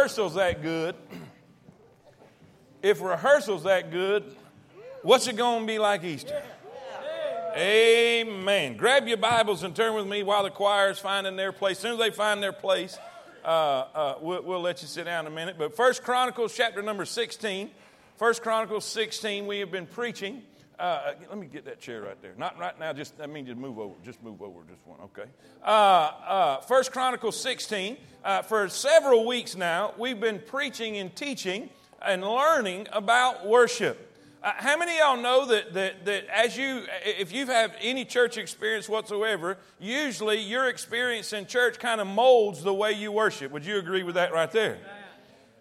rehearsal's that good, if rehearsal's that good, what's it going to be like Easter? Amen. Grab your Bibles and turn with me while the choir is finding their place. As soon as they find their place, uh, uh, we'll, we'll, let you sit down in a minute. But First Chronicles chapter number 16. First Chronicles 16, we have been preaching. Uh, let me get that chair right there. Not right now, just, I mean, just move over. Just move over, just one, okay. Uh, uh, First Chronicles 16. Uh, for several weeks now, we've been preaching and teaching and learning about worship. Uh, how many of y'all know that, that, that as you, if you've had any church experience whatsoever, usually your experience in church kind of molds the way you worship? Would you agree with that right there?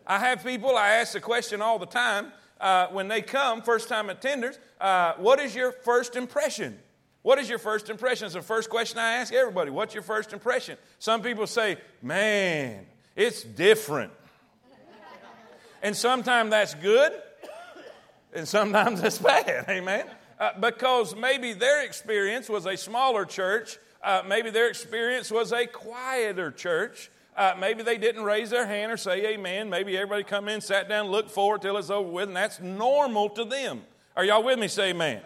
I have people, I ask the question all the time uh, when they come, first time attenders, uh, what is your first impression? What is your first impression? It's the first question I ask everybody. What's your first impression? Some people say, man, it's different. and sometimes that's good and sometimes it's bad, amen? Uh, because maybe their experience was a smaller church, uh, maybe their experience was a quieter church. Uh, maybe they didn't raise their hand or say amen. Maybe everybody come in, sat down, looked forward till it's over with, and that's normal to them. Are y'all with me? Say amen. amen.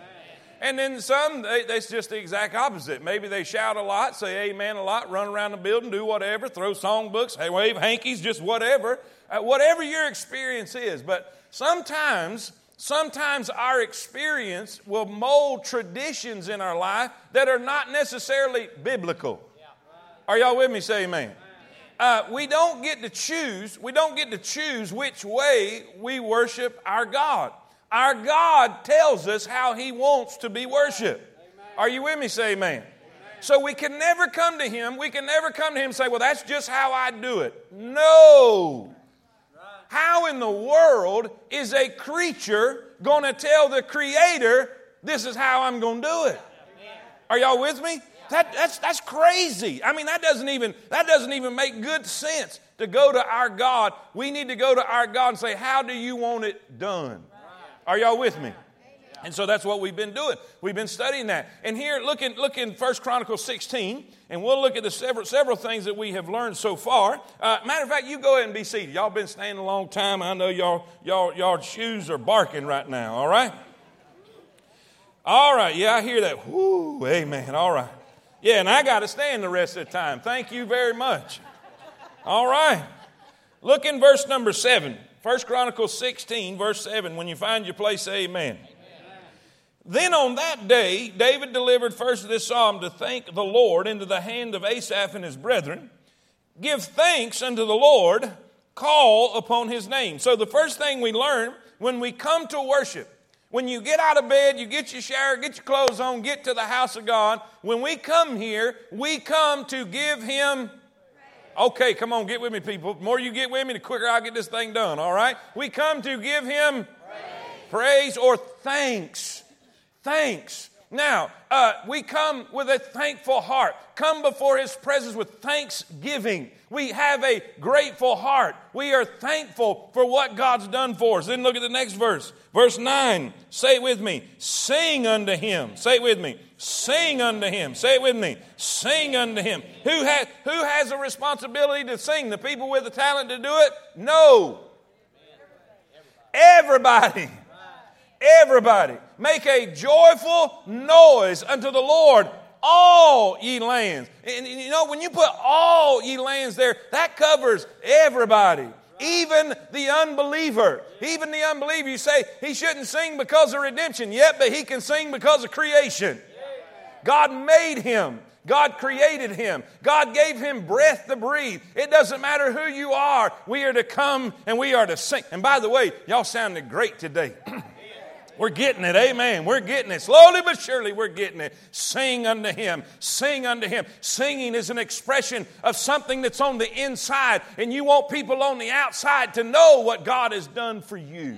And then some, they, that's just the exact opposite. Maybe they shout a lot, say amen a lot, run around the building, do whatever, throw songbooks, wave hankies, just whatever. Uh, whatever your experience is. But sometimes Sometimes our experience will mold traditions in our life that are not necessarily biblical. Are y'all with me? Say amen. Uh, we don't get to choose. We don't get to choose which way we worship our God. Our God tells us how He wants to be worshiped. Are you with me? Say amen. So we can never come to Him. We can never come to Him and say, "Well, that's just how I do it." No. How in the world is a creature going to tell the creator, this is how I'm going to do it? Are y'all with me? That, that's, that's crazy. I mean, that doesn't, even, that doesn't even make good sense to go to our God. We need to go to our God and say, How do you want it done? Are y'all with me? And so that's what we've been doing. We've been studying that. And here, look in, look in 1 Chronicles 16, and we'll look at the several, several things that we have learned so far. Uh, matter of fact, you go ahead and be seated. Y'all been standing a long time. I know y'all, y'all, y'all shoes are barking right now, all right? All right, yeah, I hear that. Whoo, amen, all right. Yeah, and I got to stand the rest of the time. Thank you very much. All right. Look in verse number 7. 1 Chronicles 16, verse 7. When you find your place, say amen. Then on that day, David delivered first this psalm to thank the Lord into the hand of Asaph and his brethren. Give thanks unto the Lord, call upon his name. So the first thing we learn when we come to worship, when you get out of bed, you get your shower, get your clothes on, get to the house of God, when we come here, we come to give him Okay, come on, get with me, people. The more you get with me, the quicker I'll get this thing done, all right? We come to give him praise, praise or thanks thanks. Now, uh, we come with a thankful heart. Come before His presence with thanksgiving. We have a grateful heart. We are thankful for what God's done for us. Then look at the next verse. Verse 9. Say it with me. Sing unto Him. Say it with me. Sing unto Him. Say it with me. Sing unto Him. Who has, who has a responsibility to sing? The people with the talent to do it? No. Everybody. Everybody, make a joyful noise unto the Lord, all ye lands. And you know, when you put all ye lands there, that covers everybody. Even the unbeliever. Even the unbeliever, you say he shouldn't sing because of redemption yet, but he can sing because of creation. God made him. God created him. God gave him breath to breathe. It doesn't matter who you are. We are to come and we are to sing. And by the way, y'all sounded great today. We're getting it. Amen. We're getting it. Slowly but surely, we're getting it. Sing unto Him. Sing unto Him. Singing is an expression of something that's on the inside, and you want people on the outside to know what God has done for you.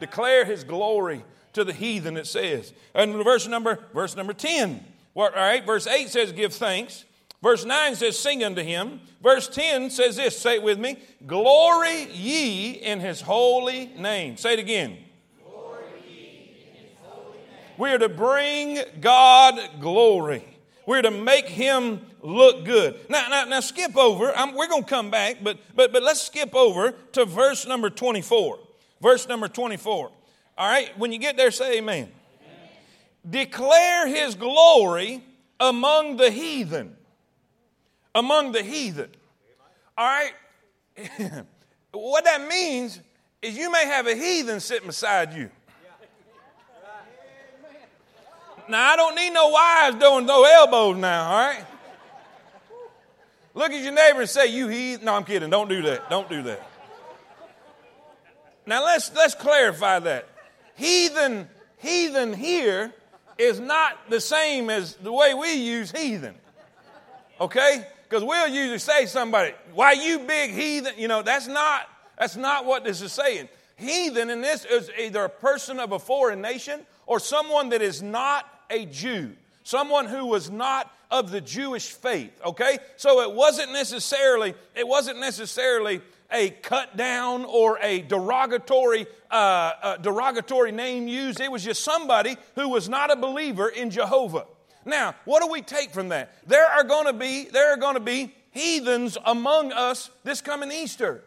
Declare His glory to the heathen, it says. And verse number, verse number 10. What? All right, verse 8 says, Give thanks. Verse 9 says, Sing unto him. Verse 10 says this, say it with me Glory ye in his holy name. Say it again. We are to bring God glory. We're to make him look good. Now, now, now skip over. I'm, we're going to come back, but, but, but let's skip over to verse number 24. Verse number 24. All right, when you get there, say amen. amen. Declare his glory among the heathen. Among the heathen. All right? what that means is you may have a heathen sitting beside you. Now, I don't need no wives doing no elbows now, all right? Look at your neighbor and say, You heathen. No, I'm kidding. Don't do that. Don't do that. Now, let's, let's clarify that. Heathen, heathen here is not the same as the way we use heathen. Okay? Because we'll usually say somebody, why you big heathen? You know, that's not, that's not what this is saying. Heathen in this is either a person of a foreign nation or someone that is not a Jew, someone who was not of the Jewish faith, okay? So it wasn't necessarily, it wasn't necessarily a cut down or a derogatory uh, uh, derogatory name used. It was just somebody who was not a believer in Jehovah. Now, what do we take from that? There are going to be there are going to be heathens among us this coming Easter.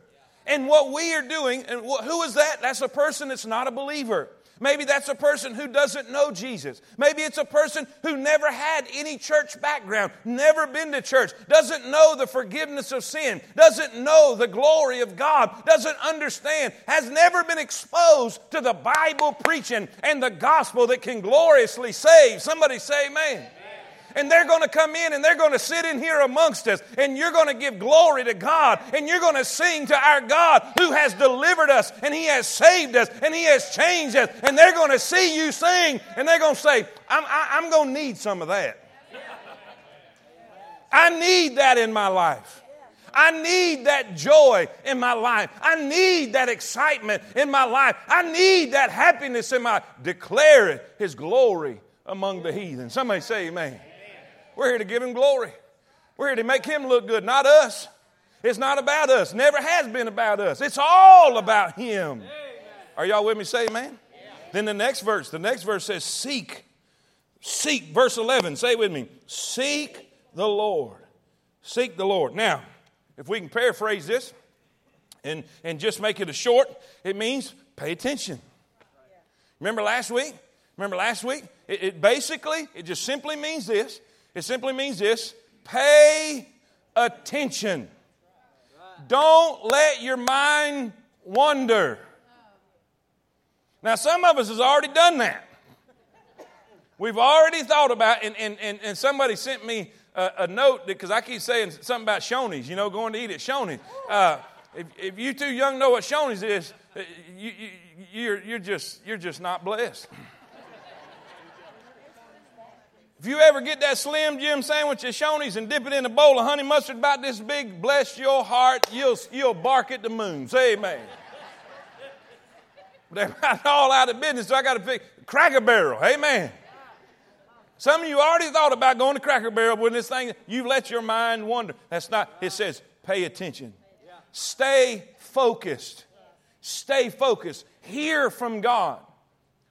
And what we are doing, and who is that? That's a person that's not a believer. Maybe that's a person who doesn't know Jesus. Maybe it's a person who never had any church background, never been to church, doesn't know the forgiveness of sin, doesn't know the glory of God, doesn't understand, has never been exposed to the Bible preaching and the gospel that can gloriously save. Somebody say, Amen and they're going to come in and they're going to sit in here amongst us, and you're going to give glory to God, and you're going to sing to our God who has delivered us, and He has saved us, and He has changed us, and they're going to see you sing, and they're going to say, I'm, I, am going to need some of that. I need that in my life. I need that joy in my life. I need that excitement in my life. I need that happiness in my declare his glory among the heathen. Somebody say amen. We're here to give Him glory. We're here to make Him look good, not us. It's not about us. Never has been about us. It's all about Him. Are y'all with me? Say amen. Then the next verse, the next verse says, Seek. Seek. Verse 11, say with me. Seek the Lord. Seek the Lord. Now, if we can paraphrase this and, and just make it a short, it means pay attention. Remember last week? Remember last week? It, it basically, it just simply means this it simply means this pay attention. Don't let your mind wander. Now, some of us has already done that. We've already thought about, and, and, and, and somebody sent me a, a note because I keep saying something about Shoney's, you know, going to eat at Shoney's. Uh, if, if you too young know what Shoney's is, uh, you, you, you're, you're, just, you're just not blessed. If you ever get that Slim Jim sandwich at Shoney's and dip it in a bowl of honey mustard about this big, bless your heart, you'll, you'll bark at the moon. Say amen. They're about all out of business, so I got to pick Cracker Barrel. Amen. Some of you already thought about going to Cracker Barrel when this thing, you've let your mind wander. That's not, it says, pay attention. Stay focused. Stay focused. Hear from God.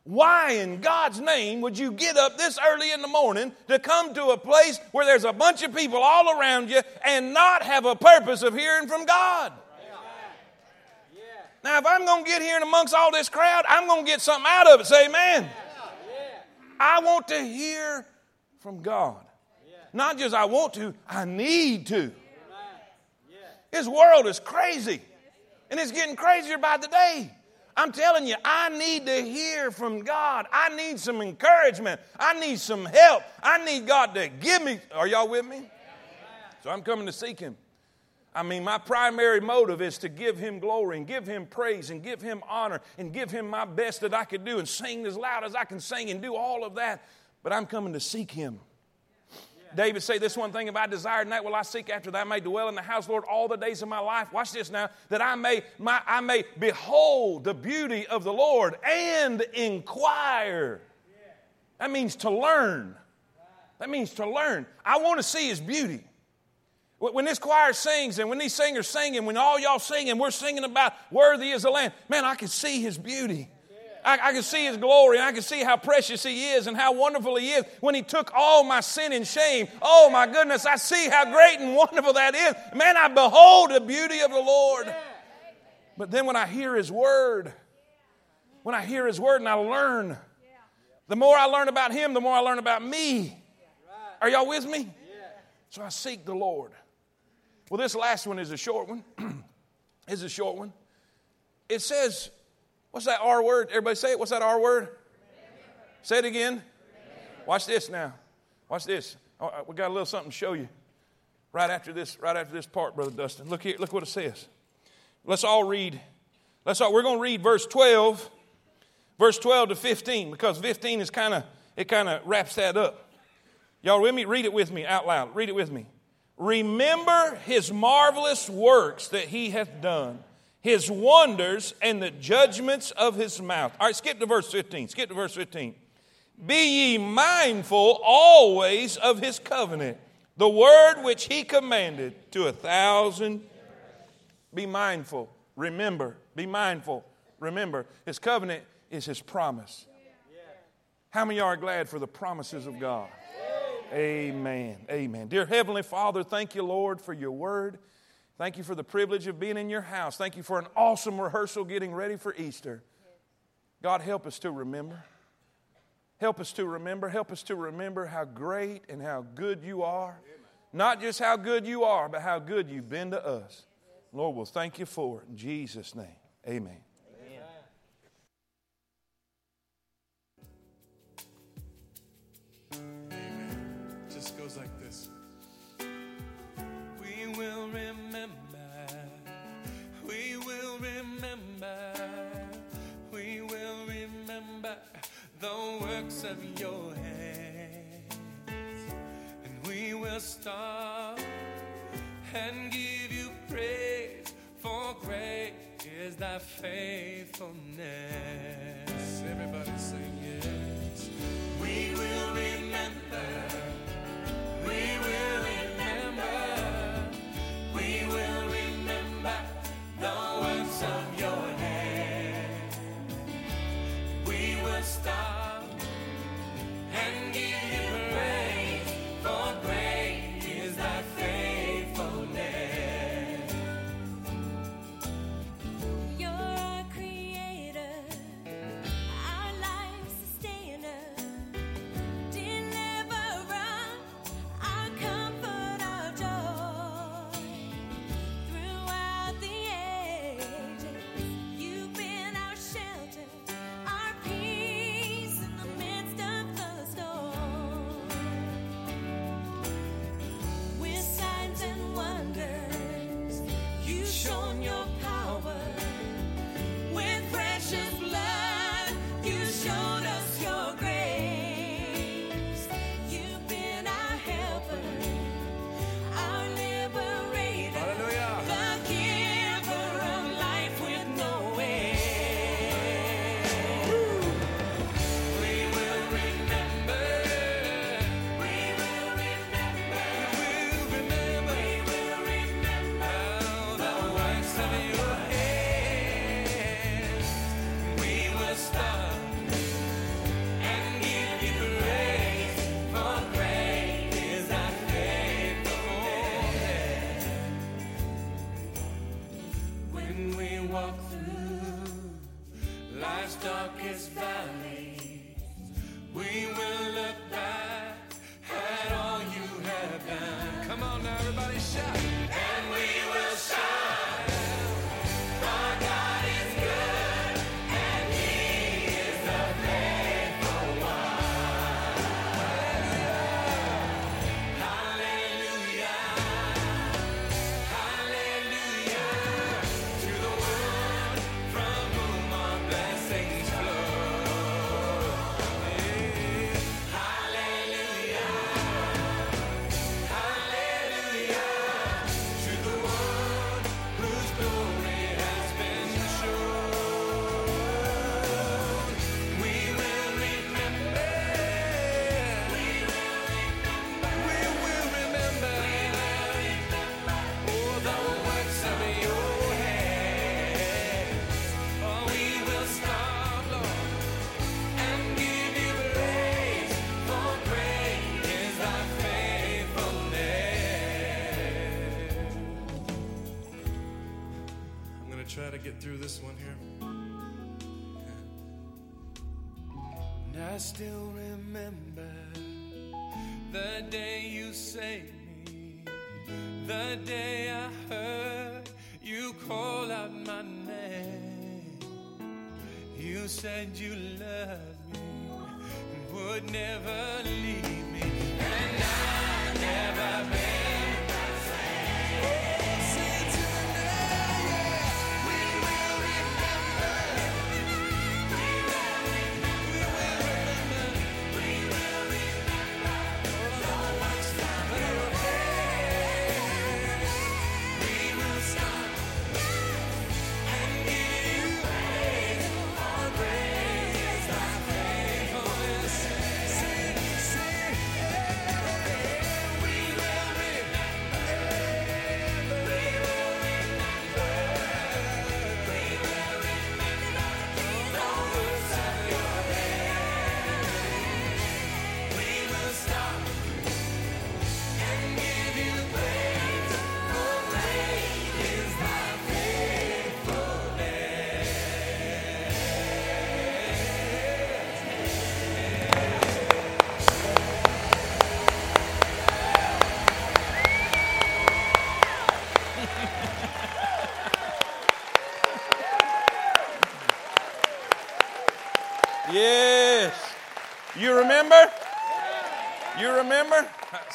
Why in God's name would you get up this early in the morning to come to a place where there's a bunch of people all around you and not have a purpose of hearing from God? Now, if I'm going to get here and amongst all this crowd, I'm going to get something out of it. Say amen. I want to hear from God. Not just I want to, I need to. This world is crazy, and it's getting crazier by the day. I'm telling you, I need to hear from God. I need some encouragement. I need some help. I need God to give me. Are y'all with me? So I'm coming to seek Him. I mean, my primary motive is to give Him glory and give Him praise and give Him honor and give Him my best that I could do and sing as loud as I can sing and do all of that. But I'm coming to seek Him. David say this one thing, if I desire and that will I seek after that I may dwell in the house, Lord, all the days of my life. Watch this now, that I may, my, I may behold the beauty of the Lord and inquire. That means to learn. That means to learn. I want to see his beauty. When this choir sings and when these singers sing and when all y'all sing and we're singing about worthy is the Lamb, man, I can see his beauty. I, I can see His glory and I can see how precious He is and how wonderful He is when He took all my sin and shame. Oh my goodness, I see how great and wonderful that is. Man, I behold the beauty of the Lord. But then when I hear His Word, when I hear His Word and I learn, the more I learn about Him, the more I learn about me. Are y'all with me? So I seek the Lord. Well, this last one is a short one. is a short one. It says, what's that R word? Everybody say it. What's that R word? Say it again. Watch this now. Watch this. Oh, uh, we got a little something to show you. Right after this, right after this part, Brother Dustin. Look here, look what it says. Let's all read. Let's all, we're going to read verse 12, verse 12 to 15, because 15 is kind of, it kind of wraps that up. Y'all with me? Read it with me out loud. Read it with me. Remember his marvelous works that he hath done, his wonders and the judgments of his mouth. All right, skip to verse 15. Skip to verse 15. Be ye mindful always of his covenant, the word which he commanded to a thousand. Be mindful. Remember. Be mindful. Remember. His covenant is his promise. How many are glad for the promises of God? Amen. Amen. Dear Heavenly Father, thank you, Lord, for your word. Thank you for the privilege of being in your house. Thank you for an awesome rehearsal getting ready for Easter. God, help us to remember. Help us to remember. Help us to remember how great and how good you are. Not just how good you are, but how good you've been to us. Lord, we'll thank you for it. In Jesus' name, amen. Works of your hands, and we will stop and give you praise, for great is thy faithfulness. Everybody sing. Get through this one here. And I still remember the day you saved me, the day I heard you call out my name. You said you loved me and would never leave me, and I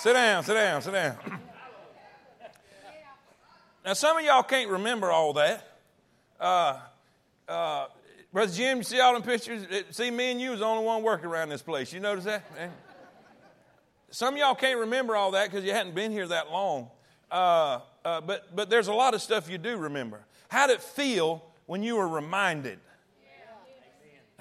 Sit down, sit down, sit down. Now, some of y'all can't remember all that. Uh, uh, Brother Jim, you see all them pictures? It- See, me and you was the only one working around this place. You notice that? Eh? Some of y'all can't remember all that because you hadn't been here that long. Uh, uh, but, but there's a lot of stuff you do remember. How did it feel when you were reminded?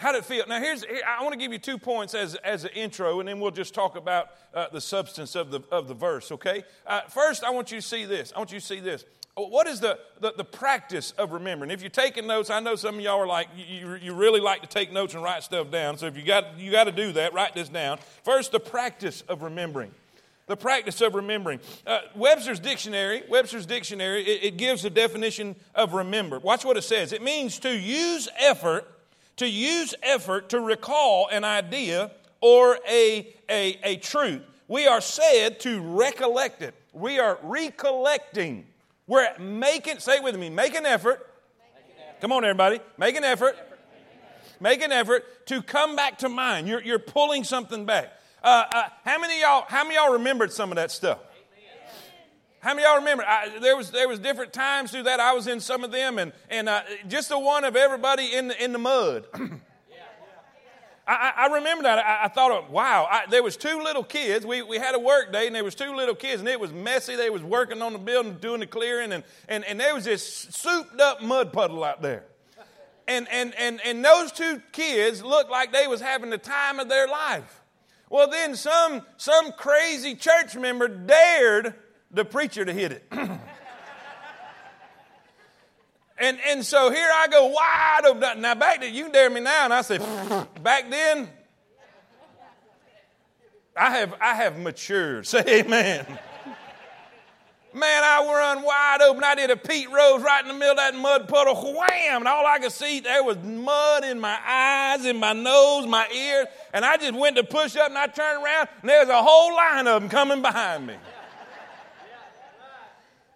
How did it feel? Now, here's, I want to give you two points as, as an intro, and then we'll just talk about uh, the substance of the, of the verse, okay? Uh, first, I want you to see this. I want you to see this. What is the, the, the practice of remembering? If you're taking notes, I know some of y'all are like, you, you- really like to take notes and write stuff down. So if you got, you got to do that, write this down. First, the practice of remembering. The practice of remembering. Uh, Webster's dictionary, Webster's dictionary, it, it gives a definition of remember. Watch what it says. It means to use effort, to use effort to recall an idea or a, a, a truth. We are said to recollect it. We are recollecting. We're making, say it with me, make an effort. Come on, everybody. Make an effort. Make an effort to come back to mind. You're, you're pulling something back. Uh, uh, how many y'all? How many y'all remembered some of that stuff? How many y'all remember? I, there was there was different times through that. I was in some of them, and and uh, just the one of everybody in the, in the mud. I, I remember that. I, I thought, of, wow, I, there was two little kids. We, we had a work day, and there was two little kids, and it was messy. They was working on the building, doing the clearing, and, and, and there was this souped up mud puddle out there. And, and, and, and those two kids looked like they was having the time of their life. Well, then some, some crazy church member dared the preacher to hit it. And, and so here I go wide open. Now, back then, you dare me now. And I say, back then, I have, I have matured. Say amen. Man, I run wide open. I did a Pete Rose right in the middle of that mud puddle. Wham! And all I could see, there was mud in my eyes, in my nose, my ears. And I just went to push up and I turned around and there was a whole line of them coming behind me.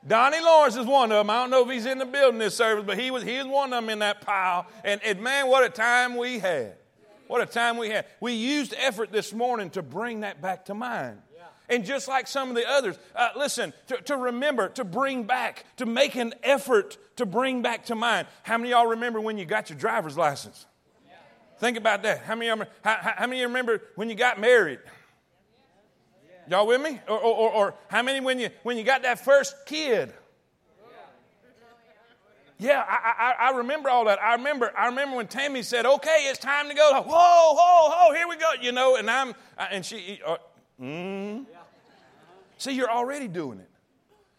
Donnie Lawrence is one of them. I don't know if he's in the building this service, but he was, he was one of them in that pile. And, and man, what a time we had. What a time we had. We used effort this morning to bring that back to mind. And just like some of the others, uh, listen, to, to remember, to bring back, to make an effort to bring back to mind. How many of y'all remember when you got your driver's license? Think about that. How many, of y'all- how, how, many remember when you got married? Y'all with me? Or, or, or, how many when you, when you got that first kid? Yeah, I, I, I remember all that. I remember, I remember when Tammy said, "Okay, it's time to go." Like, whoa, whoa, whoa! Here we go. You know, and I'm, and she, uh, mm. see, you're already doing it.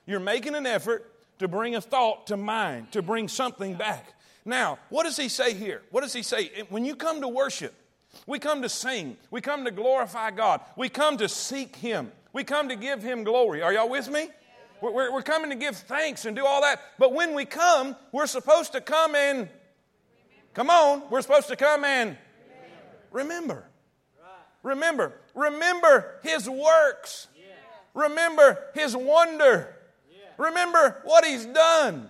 You're making an effort to bring a thought to mind, to bring something back. Now, what does he say here? What does he say when you come to worship? We come to sing. We come to glorify God. We come to seek Him. We come to give Him glory. Are y'all with me? We're, we're, coming to give thanks and do all that. But when we come, we're supposed to come and, come on, we're supposed to come and remember. Remember. Remember His works. Remember His wonder. Remember what He's done.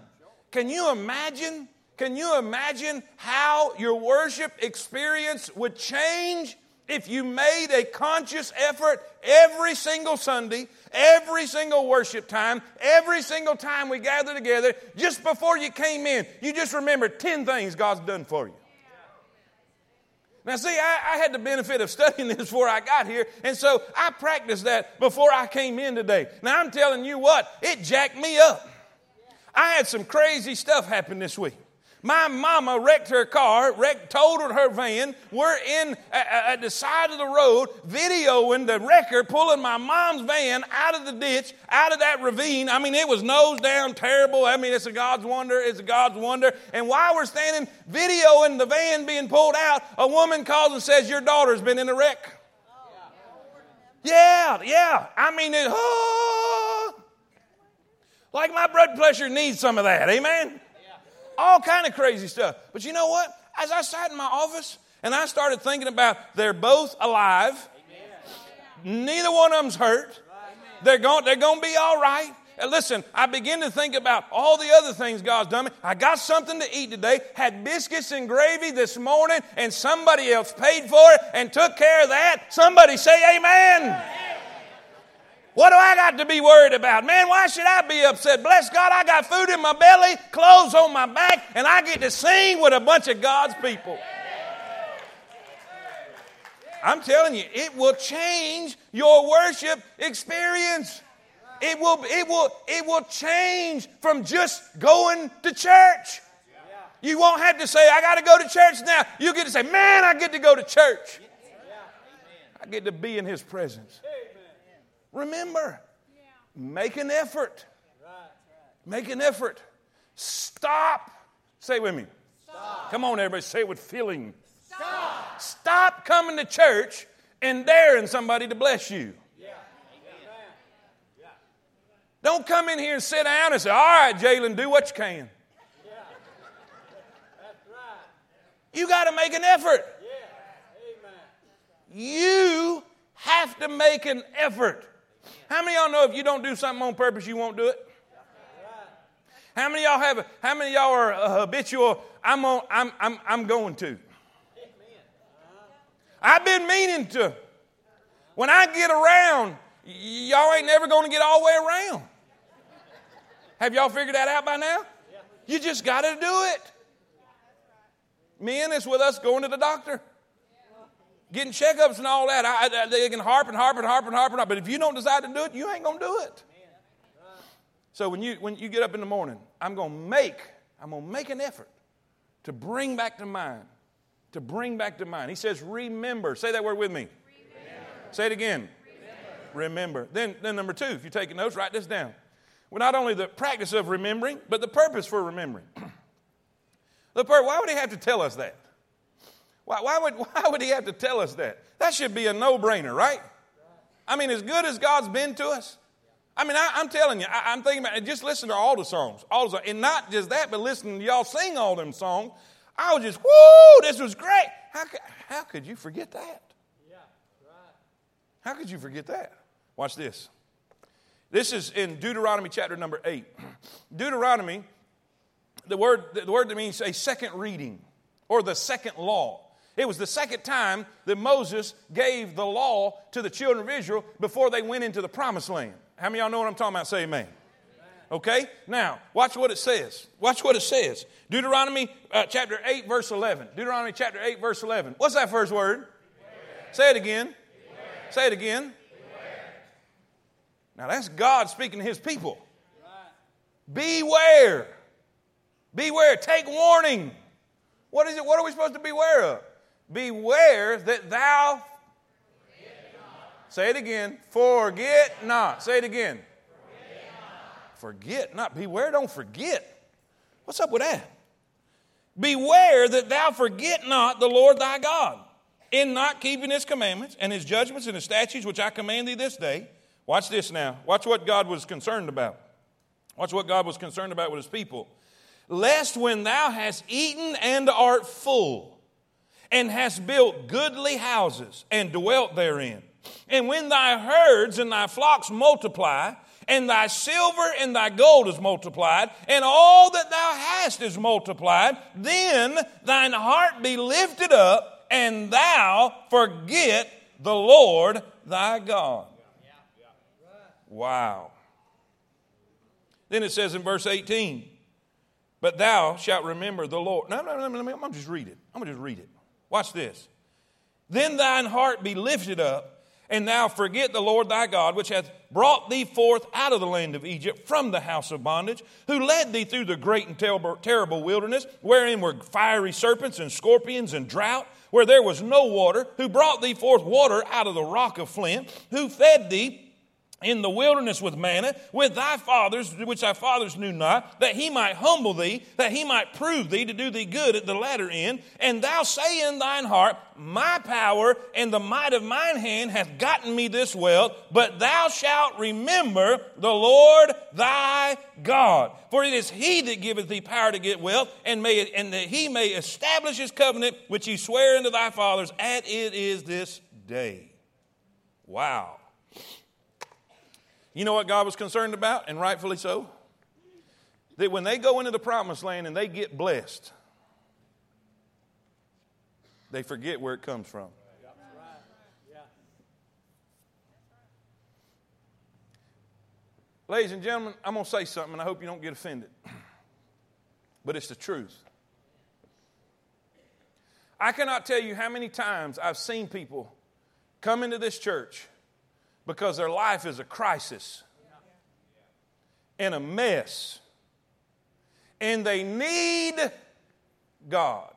Can you imagine? Can you imagine how your worship experience would change if you made a conscious effort every single Sunday, every single worship time, every single time we gather together, just before you came in, you just remember 10 things God's done for you? Now, see, I, I, had the benefit of studying this before I got here, and so I practiced that before I came in today. Now, I'm telling you what, it jacked me up. I had some crazy stuff happen this week. My mama wrecked her car, wrecked, totaled her van. We're in at the side of the road videoing the wrecker pulling my mom's van out of the ditch, out of that ravine. I mean, it was nose down, terrible. I mean, it's a God's wonder. It's a God's wonder. And while we're standing videoing the van being pulled out, a woman calls and says, Your daughter's been in a wreck. Yeah, yeah. I mean, it, oh, like my blood pressure needs some of that. Amen all kind of crazy stuff. But you know what? As I sat in my office and I started thinking about they're both alive, Amen. neither one of them's hurt. They're going, they're going to be all right. And listen, I begin to think about all the other things God's done. I got something to eat today, had biscuits and gravy this morning, and somebody else paid for it and took care of that. Somebody say amen. amen. What do I got to be worried about? Man, why should I be upset? Bless God, I got food in my belly, clothes on my back, and I get to sing with a bunch of God's people. I'm telling you, it will change your worship experience. It will, it will, it will change from just going to church. You won't have to say, I got to go to church now. You get to say, man, I get to go to church. I get to be in his presence. Remember, make an effort. Make an effort. Stop. Say with me. Stop. Come on, everybody, say it with feeling. Stop. Stop coming to church and daring somebody to bless you. Don't come in here and sit down and say, All right, Jalen, do what you can. You got to make an effort. You have to make an effort. How many y'all know if you don't do something on purpose, you won't do it? How many y'all have? How many y'all are a habitual? I'm on. I'm. I'm. I'm going to. I've been meaning to. When I get around, y'all ain't never going to get all the way around. Have y'all figured that out by now? You just got to do it. Men, it's with us going to the doctor getting checkups and all that. I, I, they can harp and harp and harp and harp and harp. But if you don't decide to do it, you ain't going to do it. So when you, when you get up in the morning, I'm going to make, I'm to make an effort to bring back to mind, to bring back to mind. He says, remember. Say that word with me. Remember. Say it again. Remember. remember. Then, then number two, if you're taking notes, write this down. Well, not only the practice of remembering, but the purpose for remembering. the pur- why would he have to tell us that? Why, why, would, why would he have to tell us that? That should be a no brainer, right? I mean, as good as God's been to us, I mean, I, am telling you, I, am thinking about. Just listen to all the songs, all the songs. And not just that, but listen to y'all sing all them songs. I was just, whoo, this was great. How how could you forget that? Yeah, right. How could you forget that? Watch this. This is in Deuteronomy chapter number 8. Deuteronomy, the word, the word that means a second reading or the second law. It was the second time that Moses gave the law to the children of Israel before they went into the promised land. How many of y'all know what I'm talking about? Say amen. Okay? Now, watch what it says. Watch what it says. Deuteronomy uh, chapter 8, verse 11. Deuteronomy chapter 8, verse 11. What's that first word? Beware. Say it again. Beware. Say it again. Beware. Now, that's God speaking to his people. Right. Beware. Beware. Take warning. What is it? What are we supposed to beware of? Beware that thou. Say it again. Forget not. Say it again. Forget not. Beware, don't forget. What's up with that? Beware that thou forget not the Lord thy God in not keeping his commandments and his judgments and his statutes which I command thee this day. Watch this now. Watch what God was concerned about. Watch what God was concerned about with his people. Lest when thou hast eaten and art full, and hast built goodly houses and dwelt therein, and when thy herds and thy flocks multiply, and thy silver and thy gold is multiplied, and all that thou hast is multiplied, then thine heart be lifted up, and thou forget the Lord thy God. Wow. Then it says in verse 18, But thou shalt remember the Lord. No, no, no, no, I'm going to just read it. I'm going to just read it. Watch this. Then thine heart be lifted up, and thou forget the Lord thy God, which hath brought thee forth out of the land of Egypt from the house of bondage, who led thee through the great and terrible, wilderness, wherein were fiery serpents and scorpions and drought, where there was no water, who brought thee forth water out of the rock of flint, who fed thee in the wilderness with manna, with thy fathers, which thy fathers knew not, that he might humble thee, that he might prove thee to do thee good at the latter end. And thou say in thine heart, My power and the might of mine hand hath gotten me this wealth, but thou shalt remember the Lord thy God. For it is he that giveth thee power to get wealth, and, may, and that he may establish his covenant, which he sware unto thy fathers, as it is this day. Wow. You know what God was concerned about, and rightfully so? That when they go into the promised land and they get blessed, they forget where it comes from. Ladies and gentlemen, I'm going to say something, and I hope you don't get offended. But it's the truth. I cannot tell you how many times I've seen people come into this church because their life is a crisis and a mess. And they need God.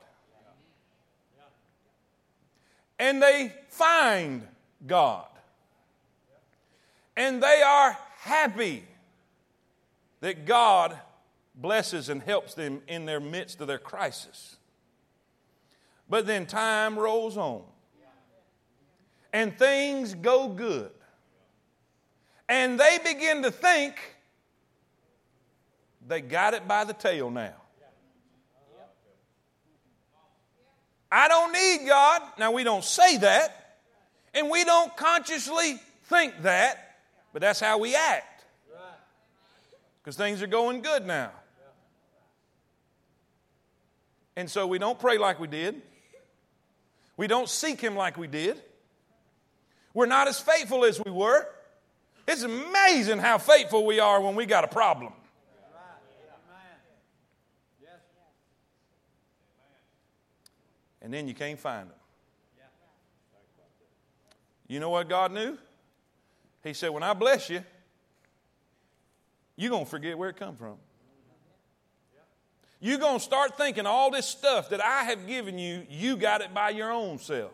And they find God. And they are happy that God blesses and helps them in their midst of their crisis. But then time rolls on. And things go good and they begin to think they got it by the tail now. I don't need God. Now, we don't say that, and we don't consciously think that, but that's how we act. Because things are going good now. And so we don't pray like we did. We don't seek Him like we did. We're not as faithful as we were. It's amazing how faithful we are when we got a problem. And then you can't find them. You know what God knew? He said, When I bless you, you're going to forget where it come from. You're going to start thinking all this stuff that I have given you, you got it by your own self.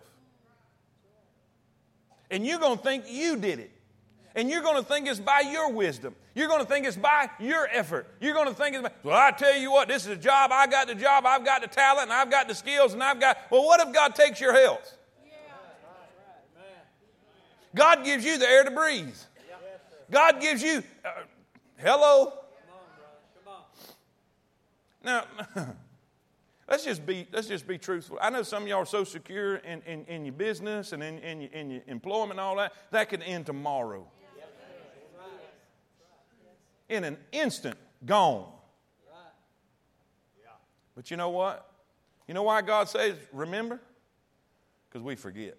And you're going to think you did it and you're going to think it's by your wisdom. You're going to think it's by your effort. You're going to think it's by, well, I tell you what, this is a job. I got the job. I've got the talent and I've got the skills and I've got, well, what if God takes your health? God gives you the air to breathe. God gives you, uh, hello? Now, let's just be let's just be truthful. I know some of y'all are so secure in, in, in your business and in, in, your, in your employment and all that, that could end tomorrow in an instant, gone. But you know what? You know why God says, remember? Because we forget.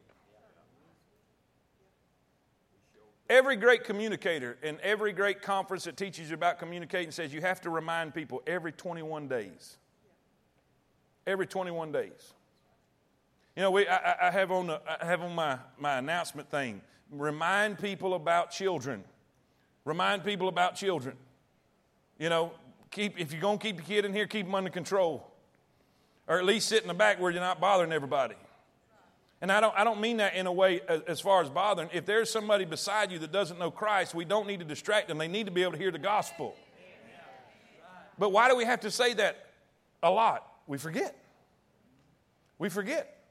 Every great communicator and every great conference that teaches you about communicating says you have to remind people every 21 days. Every 21 days. You know, we, I, I have on, the, I have on my, my announcement thing remind people about children. Remind people about children. You know, keep if you're going to keep your kid in here, keep them under control. Or at least sit in the back where you're not bothering everybody. And I don't, I don't mean that in a way as, as far as bothering. If there's somebody beside you that doesn't know Christ, we don't need to distract them. They need to be able to hear the gospel. But why do we have to say that a lot? We forget. We forget.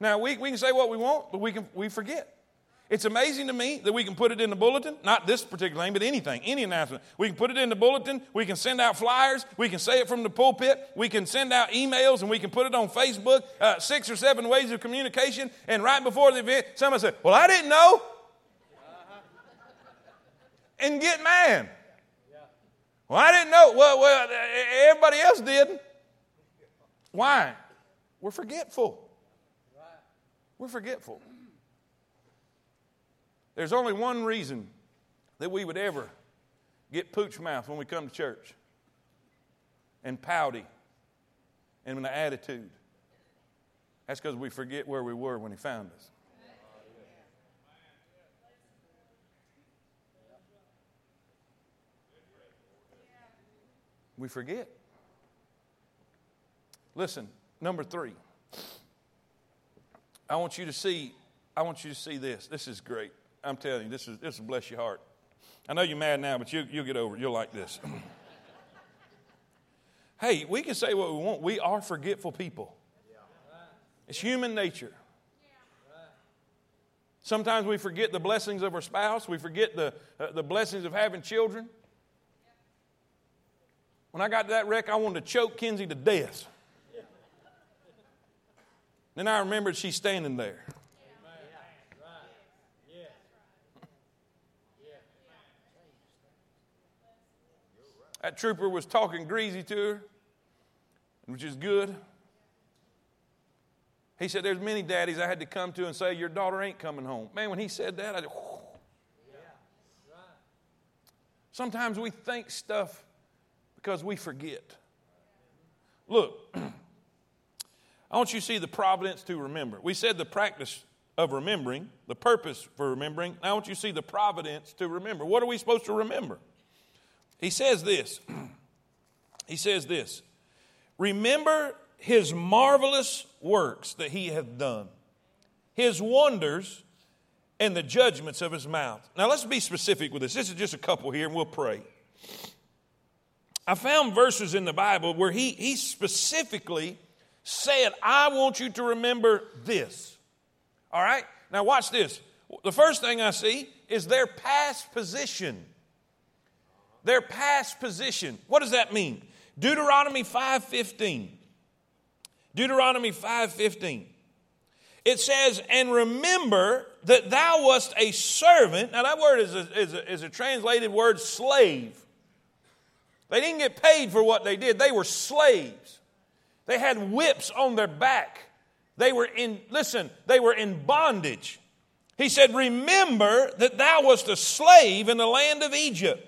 Now, we, we can say what we want, but we, can, we forget. It's amazing to me that we can put it in the bulletin, not this particular thing, but anything, any announcement. We can put it in the bulletin, we can send out flyers, we can say it from the pulpit, we can send out emails, and we can put it on Facebook, uh, six or seven ways of communication. And right before the event, somebody said, Well, I didn't know. And get mad. Well, I didn't know. Well, well, everybody else did. Why? We're forgetful. We're forgetful. There's only one reason that we would ever get pooch mouth when we come to church and pouty and an attitude. That's because we forget where we were when He found us. We forget. Listen, number three. I want you to see, I want you to see this. This is great. I'm telling you, this is this will bless your heart. I know you're mad now, but you, you'll get over it. You'll like this. hey, we can say what we want. We are forgetful people. It's human nature. Sometimes we forget the blessings of our spouse. We forget the, uh, the blessings of having children. When I got to that wreck, I wanted to choke Kinsey to death. Then I remembered she's standing there. That trooper was talking greasy to her, which is good. He said, There's many daddies I had to come to and say, Your daughter ain't coming home. Man, when he said that, I just, Sometimes we think stuff because we forget. Look, I want you to see the providence to remember. We said the practice of remembering, the purpose for remembering. Now I want you to see the providence to remember. What are we supposed to remember? He says this. He says this. Remember his marvelous works that he hath done, his wonders and the judgments of his mouth. Now let's be specific with this. This is just a couple here and we'll pray. I found verses in the Bible where he, he specifically said, I want you to remember this. All right? Now, watch this. The first thing I see is their past position. Their past position. What does that mean? Deuteronomy 5:15. Deuteronomy 5:15. It says, "And remember that thou wast a servant." Now that word is a, is a, is a translated word slave. They didn't get paid for what they did. They were slaves. They had whips on their back. They were in, listen, they were in bondage. He said, Remember that thou wast a slave in the land of Egypt,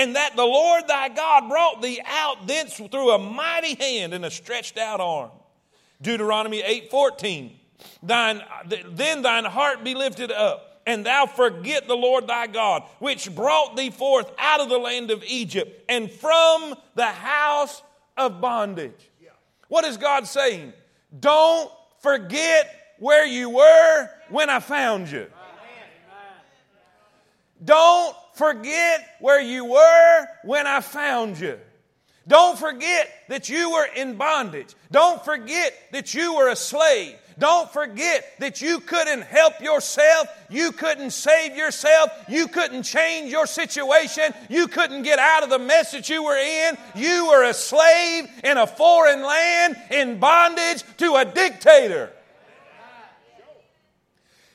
and that the Lord thy God brought thee out thence through a mighty hand and a stretched out arm. Deuteronomy 8 14. Thine, then thine heart be lifted up, and thou forget the Lord thy God, which brought thee forth out of the land of Egypt and from the house of bondage. What is God saying? Don't forget where you were when I found you. Don't forget where you were when I found you. Don't forget that you were in bondage. Don't forget that you were a slave. Don't forget that you couldn't help yourself. You couldn't save yourself. You couldn't change your situation. You couldn't get out of the mess that you were in. You were a slave in a foreign land in bondage to a dictator.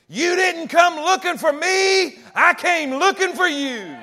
You didn't come looking for me, I came looking for you.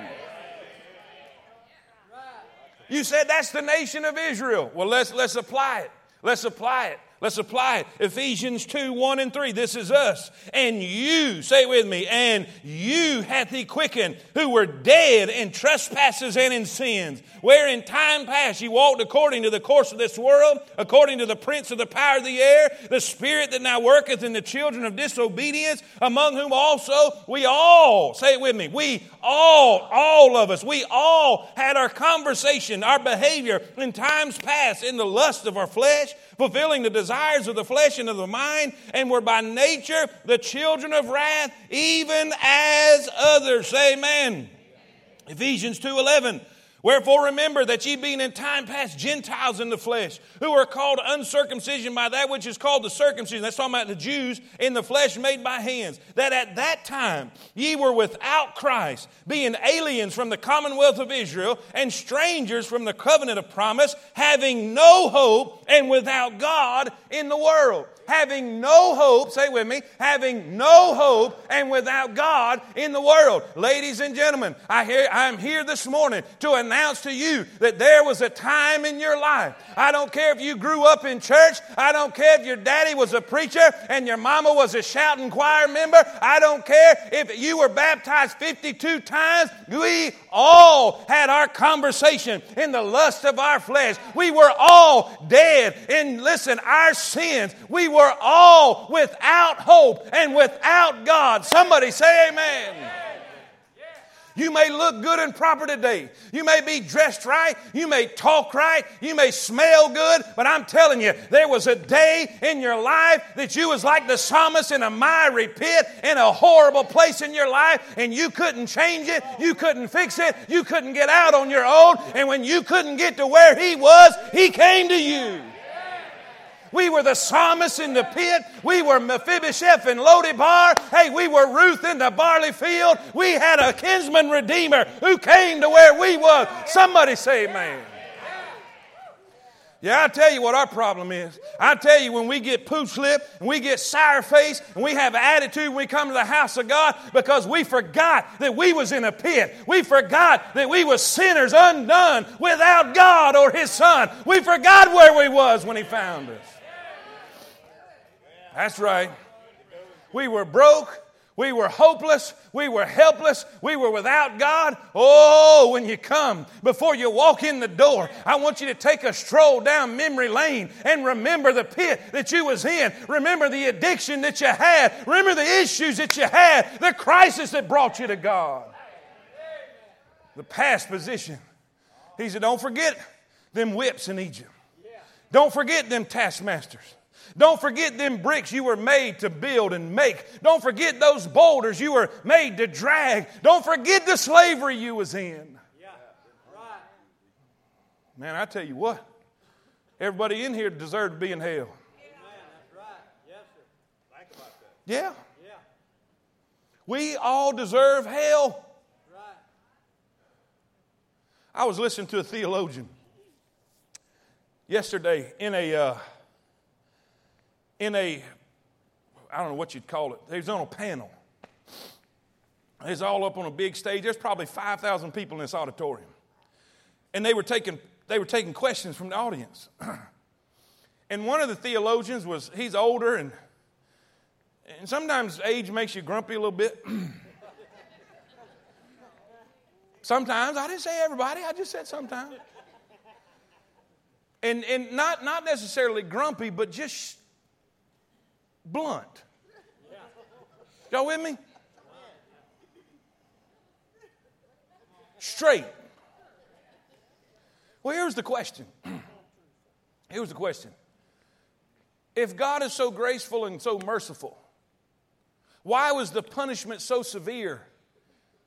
You said that's the nation of Israel. Well, let's, let's apply it. Let's apply it. Let's apply it. Ephesians 2 1 and 3. This is us. And you, say it with me, and you hath he quickened who were dead in trespasses and in sins, where in time past ye walked according to the course of this world, according to the prince of the power of the air, the spirit that now worketh in the children of disobedience, among whom also we all, say it with me, we all, all of us, we all had our conversation, our behavior in times past in the lust of our flesh fulfilling the desires of the flesh and of the mind, and were by nature the children of wrath, even as others. Say amen. Ephesians 2:11. Wherefore remember that ye being in time past Gentiles in the flesh, who are called uncircumcision by that which is called the circumcision. That's talking about the Jews in the flesh made by hands. That at that time ye were without Christ, being aliens from the commonwealth of Israel and strangers from the covenant of promise, having no hope and without God in the world having no hope, say with me, having no hope and without God in the world. Ladies and gentlemen, I hear, I'm here this morning to announce to you that there was a time in your life. I don't care if you grew up in church, I don't care if your daddy was a preacher and your mama was a shouting choir member, I don't care if you were baptized 52 times. We all had our conversation in the lust of our flesh. We were all dead in, listen, our sins. We were all without hope and without God. Somebody say amen. You may look good and proper today. You may be dressed right. You may talk right. You may smell good. But I'm telling you, there was a day in your life that you was like the psalmist in a miry pit in a horrible place in your life and you couldn't change it. You couldn't fix it. You couldn't get out on your own. And when you couldn't get to where he was, he came to you. We were the psalmist in the pit. We were Mephibosheth in Lodebar. Hey, we were Ruth in the barley field. We had a kinsman redeemer who came to where we was. Somebody say amen. Yeah, I tell you what our problem is. I tell you when we get pooch lip and we get sour face and we have attitude when we come to the house of God because we forgot that we was in a pit. We forgot that we was sinners undone without God or His Son. We forgot where we was when He found us. That's right. We were broke. We were hopeless. We were helpless. We were without God. Oh, when you come, before you walk in the door, I want you to take a stroll down memory lane and remember the pit that you was in. Remember the addiction that you had. Remember the issues that you had. The crisis that brought you to God. The past position. He said, don't forget them whips in Egypt. Don't forget them taskmasters. Don't forget them bricks you were made to build and make. Don't forget those boulders you were made to drag. Don't forget the slavery you was in. Man, I tell you what, everybody in here deserved to be in hell. Yeah. We all deserve hell. I was listening to a theologian yesterday in a uh, in a I don't know what you'd call it. He was on a panel. He's all up on a big stage. There's probably 5,000 people in this auditorium. And they were taking, they were taking questions from the audience. and one of the theologians was, he's older, and, and sometimes age makes you grumpy a little bit. sometimes, I didn't say everybody, I just said sometimes. And, and not, not necessarily grumpy, but just blunt. Y'all with me? Straight. Well, here's the question. Here's the question. If God is so graceful and so merciful, why was the punishment so severe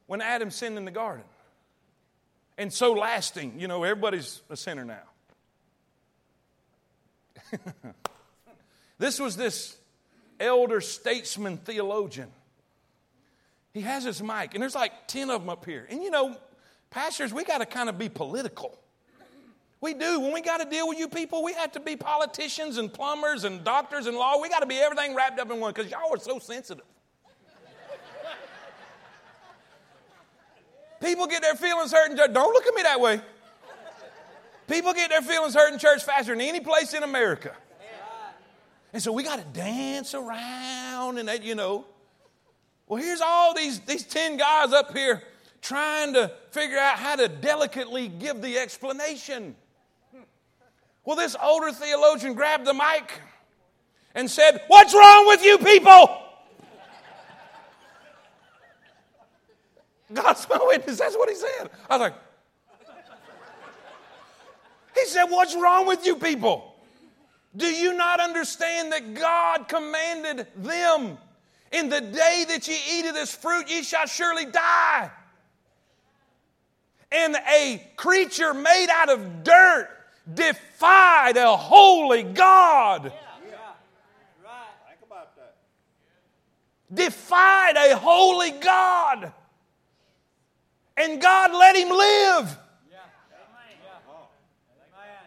when Adam sinned in the garden? And so lasting? You know, everybody's a sinner now. this was this elder statesman theologian. He has his mic, and there's like 10 of them up here. And you know, pastors, we got to kind of be political. We do. When we got to deal with you people, we have to be politicians and plumbers and doctors and law. We got to be everything wrapped up in one because y'all are so sensitive. People get their feelings hurt in church. Don't look at me that way. People get their feelings hurt in church faster than any place in America. And so we got to dance around and that, you know. Well, here's all these, these 10 guys up here trying to figure out how to delicately give the explanation. Well, this older theologian grabbed the mic and said, What's wrong with you people? God's my witness. That's what he said. I was like, He said, What's wrong with you people? Do you not understand that God commanded them, in the day that ye eat of this fruit, ye shall surely die? and a creature made out of dirt defied a holy God. Think about that. Defied a holy God. And God let him live.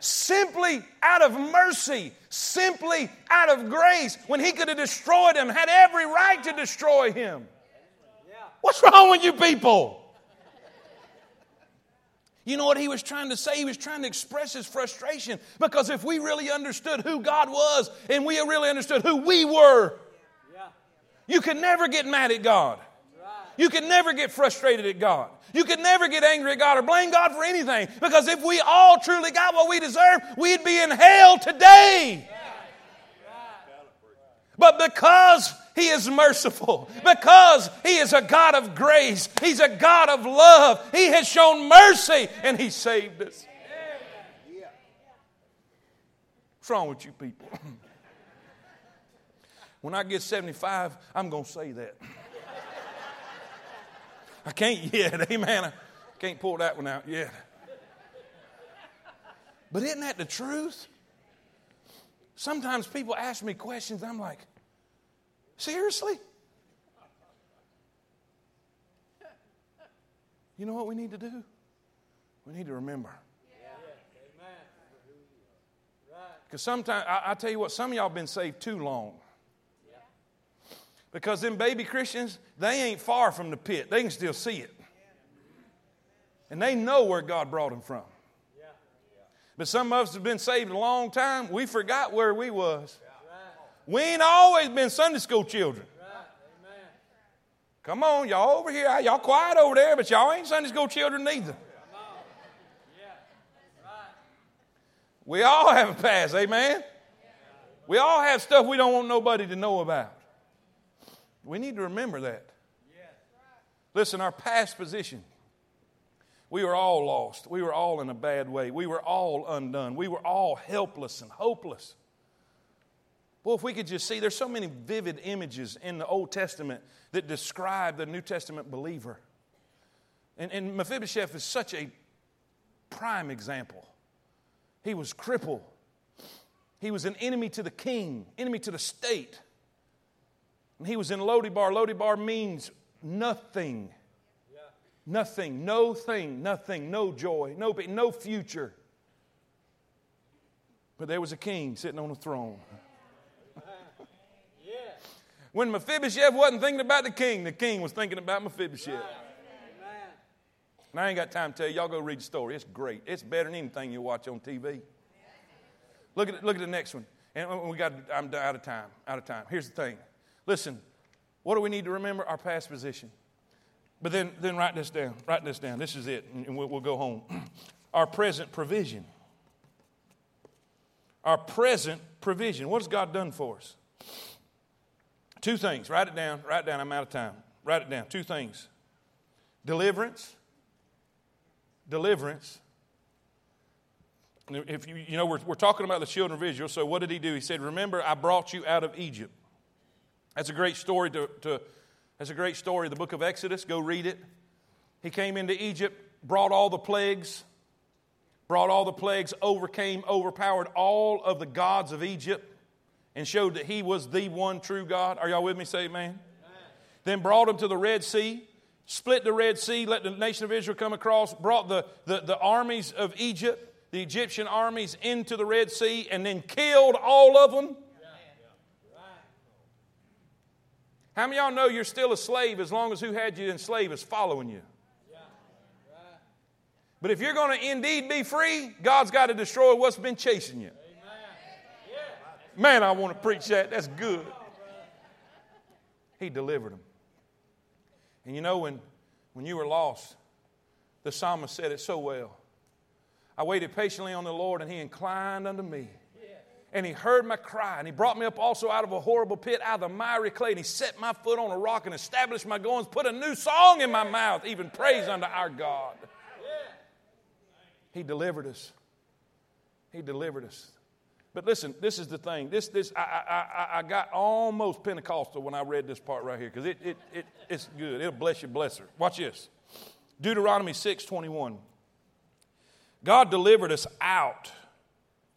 Simply out of mercy, simply out of grace, when he could have destroyed him, had every right to destroy him. What's wrong with you people? You know what he was trying to say? He was trying to express his frustration because if we really understood who God was and we really understood who we were, you could never get mad at God. You can never get frustrated at God. You can never get angry at God or blame God for anything because if we all truly got what we deserve, we'd be in hell today. But because He is merciful, because He is a God of grace, He's a God of love, He has shown mercy and He saved us. What's wrong with you people? When I get 75, I'm going to say that. I can't yet, amen. I can't pull that one out yet. But isn't that the truth? Sometimes people ask me questions, I'm like, seriously? You know what we need to do? We need to remember. Because sometimes, I, I tell you what, some of y'all been saved too long. Because them baby Christians, they ain't far from the pit. They can still see it. And they know where God brought them from. But some of us have been saved a long time. We forgot where we was. We ain't always been Sunday school children. Come on, y'all over here. Y'all quiet over there, but y'all ain't Sunday school children neither. We all have a past, amen? We all have stuff we don't want nobody to know about. We need to remember that. Listen, our past position. We were all lost. We were all in a bad way. We were all undone. We were all helpless and hopeless. Well, if we could just see, there's so many vivid images in the Old Testament that describe the New Testament believer. And, and Mephibosheth is such a prime example. He was crippled. He was an enemy to the king, enemy to the state. And he was in Lodebar. Lodebar means nothing. Nothing, no thing, nothing, no joy, no, no future. But there was a king sitting on a throne. When Mephibosheth wasn't thinking about the king, the king was thinking about Mephibosheth. And I ain't got time to tell you. Y'all go read the story. It's great. It's better than anything you watch on TV. Look at, look at the next one. And uh, we got, I'm out of time. Out of time. Here's the thing. Listen, what do we need to remember? Our past position. But then, then write this down. Write this down. This is it, and we'll, we'll go home. Our present provision. Our present provision. What has God done for us? Two things. Write it down. Write it down. I'm out of time. Write it down. Two things deliverance. Deliverance. If you, you know, we're, we're talking about the children of Israel. So, what did he do? He said, Remember, I brought you out of Egypt. That's a great story to, to that's a great story, the book of Exodus. Go read it. He came into Egypt, brought all the plagues, brought all the plagues, overcame, overpowered all of the gods of Egypt, and showed that he was the one true God. Are y'all with me? Say amen. amen. Then brought them to the Red Sea, split the Red Sea, let the nation of Israel come across, brought the, the, the armies of Egypt, the Egyptian armies into the Red Sea, and then killed all of them. How many of y'all know you're still a slave as long as who had you enslaved is following you? But if you're going to indeed be free, God's got to destroy what's been chasing you. Man, I want to preach that. That's good. He delivered them. And you know, when, when you were lost, the psalmist said it so well. I waited patiently on the Lord, and he inclined unto me. And he heard my cry, and he brought me up also out of a horrible pit, out of the miry clay, and he set my foot on a rock and established my goings, put a new song in my mouth, even praise unto our God. He delivered us. He delivered us. But listen, this is the thing. This, this, I, I, I, I got almost Pentecostal when I read this part right here because it, it, it, it's good. It'll bless you, bless her. Watch this. Deuteronomy 6 21. God delivered us out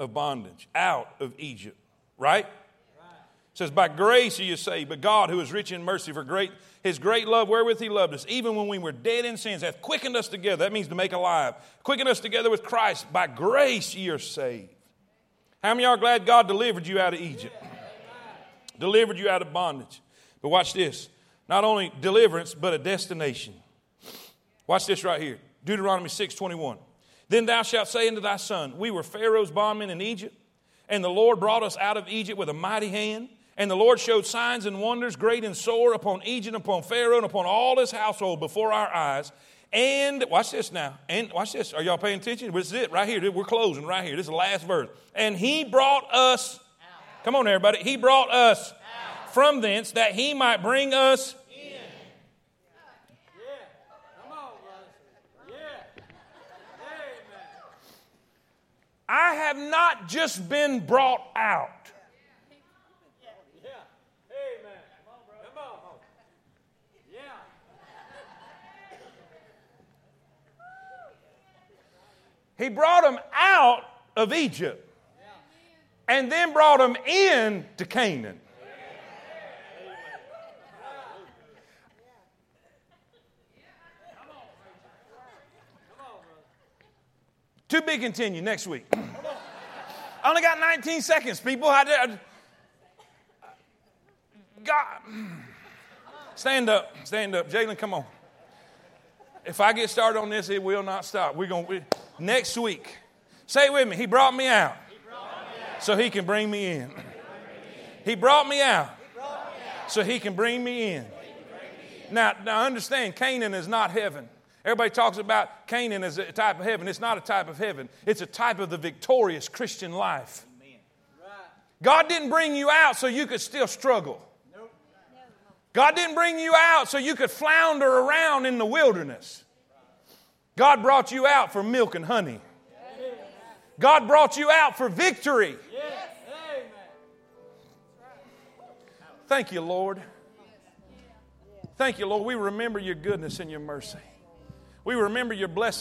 of bondage, out of Egypt, right? It says, By grace are you saved, but God, who is rich in mercy for great his great love wherewith he loved us, even when we were dead in sins, hath quickened us together. That means to make alive. Quickened us together with Christ. By grace ye are saved. How many are glad God delivered you out of Egypt? Delivered you out of bondage. But watch this. Not only deliverance, but a destination. Watch this right here. Deuteronomy 6 21. Then thou shalt say unto thy son, We were Pharaoh's bondmen in Egypt, and the Lord brought us out of Egypt with a mighty hand. And the Lord showed signs and wonders great and sore upon Egypt, upon Pharaoh, and upon all his household before our eyes. And watch this now. And watch this. Are y'all paying attention? This is it right here. We're closing right here. This is the last verse. And he brought us, come on, everybody. He brought us from thence that he might bring us I have not just been brought out. He brought them out of Egypt and then brought them in to Canaan. To be continued next week. I only got 19 seconds, people. I did, God. Stand up. Stand up. Jalen, come on. If I get started on this, it will not stop. We're going to, next week. Say it with me. He brought me out, so he can bring me in. He brought me out so he can bring me in. Now, now understand, Canaan is not heaven. Everybody talks about Canaan as a type of heaven. It's not a type of heaven, it's a type of the victorious Christian life. God didn't bring you out so you could still struggle. God didn't bring you out so you could flounder around in the wilderness. God brought you out for milk and honey. God brought you out for victory. Thank you, Lord. Thank you, Lord. We remember your goodness and your mercy. We remember your blessing.